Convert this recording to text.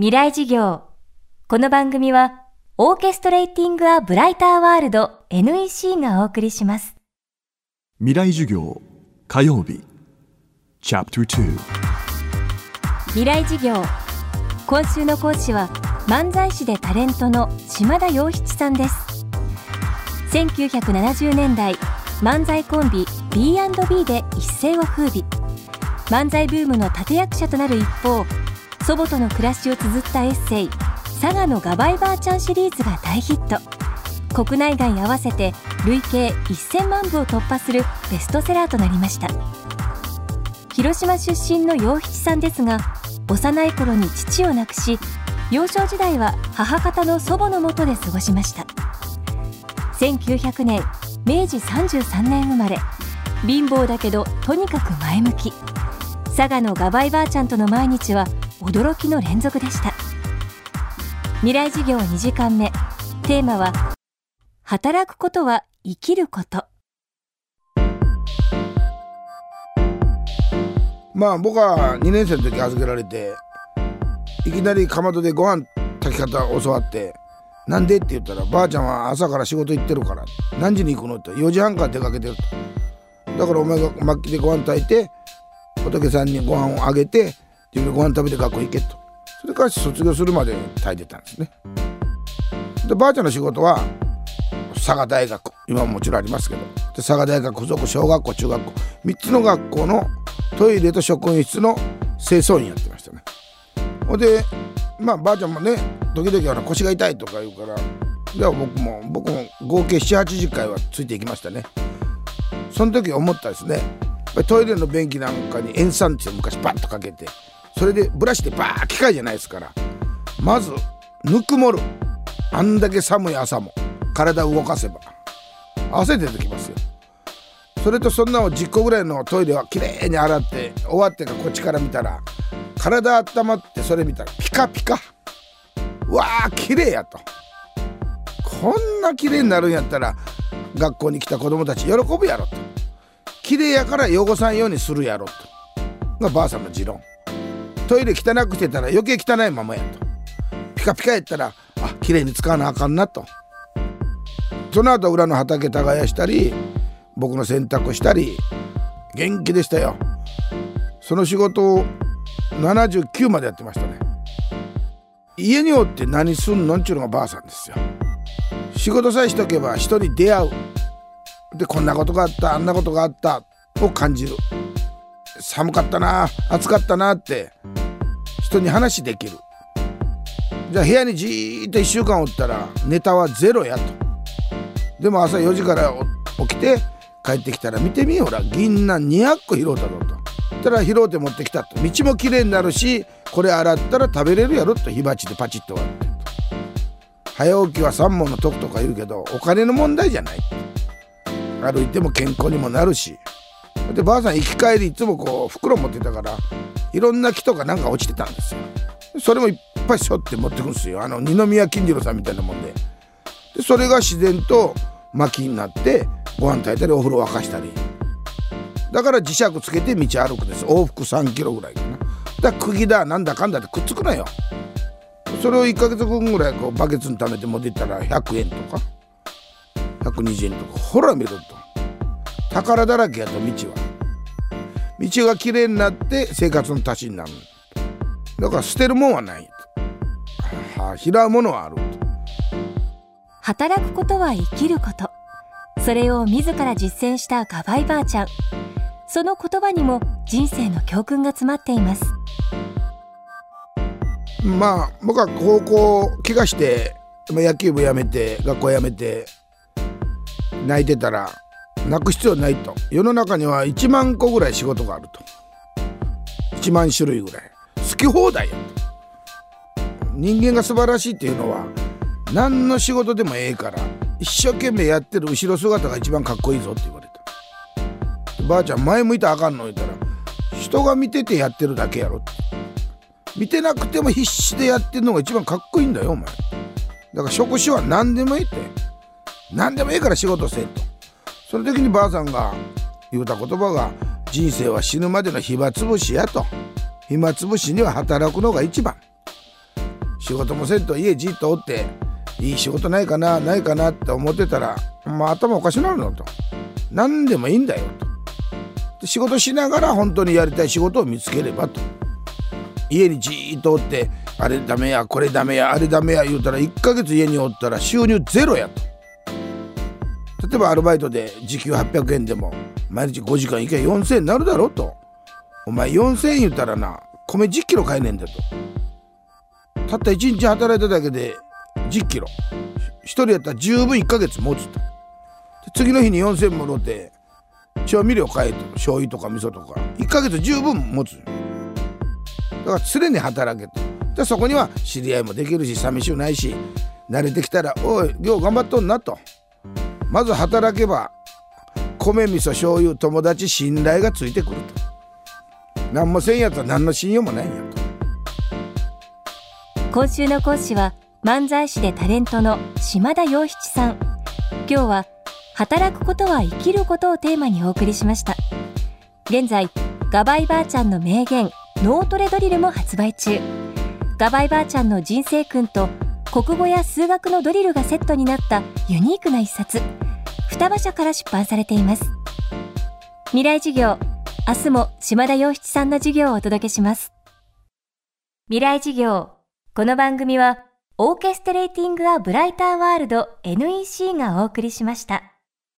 未来事業。この番組はオーケストレーティング・ア・ブライター・ワールド NEC がお送りします。未来授業火曜日。チャプター未来事業。今週の講師は漫才師でタレントの島田洋七さんです。1970年代漫才コンビ B&B で一世を風靡。漫才ブームの立役者となる一方祖母との暮らしを綴ったエッセイ「佐賀のガバイバーちゃん」シリーズが大ヒット。国内外合わせて累計1000万部を突破するベストセラーとなりました。広島出身の洋七さんですが幼い頃に父を亡くし幼少時代は母方の祖母のもとで過ごしました。1900年明治33年生まれ貧乏だけどとにかく前向き。佐賀のガバイばあちゃんとの毎日は驚きの連続でした未来授業2時間目テーマは働くことは生きることまあ僕は2年生の時預けられていきなりかまどでご飯炊き方教わって「なんで?」って言ったら「ばあちゃんは朝から仕事行ってるから何時に行くの?」って4時半から出かけてるだからお前が末期でご飯炊いて仏さんにご飯をあげて自分でご飯食べて学校行けと。それから卒業するまで炊いてたんですね。でばあちゃんの仕事は佐賀大学今ももちろんありますけどで佐賀大学附属小学校中学校3つの学校のトイレと職員室の清掃員やってましたね。ほんでまあばあちゃんもね時々は腰が痛いとか言うからでは僕も僕も合計780回はついていきましたね。その時思ったですね。トイレの便器なんかに塩酸って昔バッとかけてそれでブラシでバー機械じゃないですからまずぬくもる。あんだけ寒い朝も。体を動かせば。汗出てきますよ。それとそんなを10個ぐらいのトイレはきれいに洗って終わってかこっちから見たら体温まってそれ見たらピカピカ。わあ綺麗やと。こんな綺麗になるんやったら学校に来た子供たち喜ぶやろと。綺麗やから汚さんようにするやろと。がばあさんの持論。トイレ汚くしてたら余計汚いままやと。ピカピカやったらあ綺麗に使わなあかんなと。その後裏の畑耕したり僕の洗濯したり元気でしたよ。その仕事を79までやってましたね。家におって何すんのんちゅうのがばあさんですよ。仕事さえしとけば人に出会う。でこんなことがあったあんなことがあったを感じる。寒かったな暑かったなって人に話できる。じゃあ部屋にじーっと1週間おったらネタはゼロやと。でも朝4時から起きて帰ってきたら見てみよほら。銀杏200個拾うたろうとたら拾うて持ってきたと。道もきれいになるしこれ洗ったら食べれるやろと。火鉢でパチッと割って。早起きは三問の得とか言うけどお金の問題じゃない。歩いても健康にもなるし。でばあさん行き帰りいつもこう袋持ってたからいろんな木とかなんか落ちてたんですよ。それもいっぱいしょって持ってくんですよ。あの二宮金次郎さんみたいなもんで。でそれが自然と薪になってご飯炊いたりお風呂沸かしたり。だから磁石つけて道歩くです。往復3キロぐらいかな。だから釘だなんだかんだってくっつくのよ。それを1ヶ月分ぐらいこうバケツに貯めて持っていったら100円とか。120円とか。ほら見ると。宝だらけやと道は。道がきれいになって生活の足しになる。だから捨てるもんはない。はあ、拾うものはある。働くことは生きること。それを自ら実践したガバイばあちゃん。その言葉にも人生の教訓が詰まっています。まあ僕は高校怪我して野球部辞めて学校辞めて泣いてたら泣く必要ないと。世の中には1万個ぐらい仕事があると。1万種類ぐらい。好き放題やと人間が素晴らしいっていうのは何の仕事でもええから一生懸命やってる後ろ姿が一番かっこいいぞって言われた。ばあちゃん前向いたらあかんの言ったら人が見ててやってるだけやろって。見てなくても必死でやってるのが一番かっこいいんだよお前。だから職種は何でもいいって。何でもいいから仕事せえと。その時にばあさんが言うた言葉が「人生は死ぬまでの暇つぶしや」と。暇つぶしには働くのが一番。仕事もせんと家じっとおっていい仕事ないかなないかなって思ってたら、まあ、頭おかしなるのと。何でもいいんだよと。仕事しながら本当にやりたい仕事を見つければと。家にじっとおってあれダメやこれダメやあれダメや言うたら1ヶ月家におったら収入ゼロやと。例えばアルバイトで時給800円でも毎日5時間行けば4000円になるだろうと。お前4000円言ったらな米10キロ買えねえんだと。たった1日働いただけで10キロ。1人やったら十分1ヶ月持つと。次の日に4000円もろて調味料買えと。醤油とか味噌とか。1ヶ月十分持つ。だから常に働けと。でそこには知り合いもできるし寂しくないし慣れてきたら「おい今日頑張っとんな」と。まず働けば米味噌醤油友達信頼がついてくると。何もせんやったら何の信用もないんやと。今週の講師は漫才師でタレントの島田洋七さん。今日は働くことは生きることをテーマにお送りしました。現在ガバイばあちゃんの名言脳トレドリルも発売中。ガバイばあちゃんの人生訓と国語や数学のドリルがセットになったユニークな一冊。双葉社から出版されています。未来授業。明日も島田洋七さんの授業をお届けします。未来授業。この番組はオーケストレーティング・ア・ブライター・ワールド NEC がお送りしました。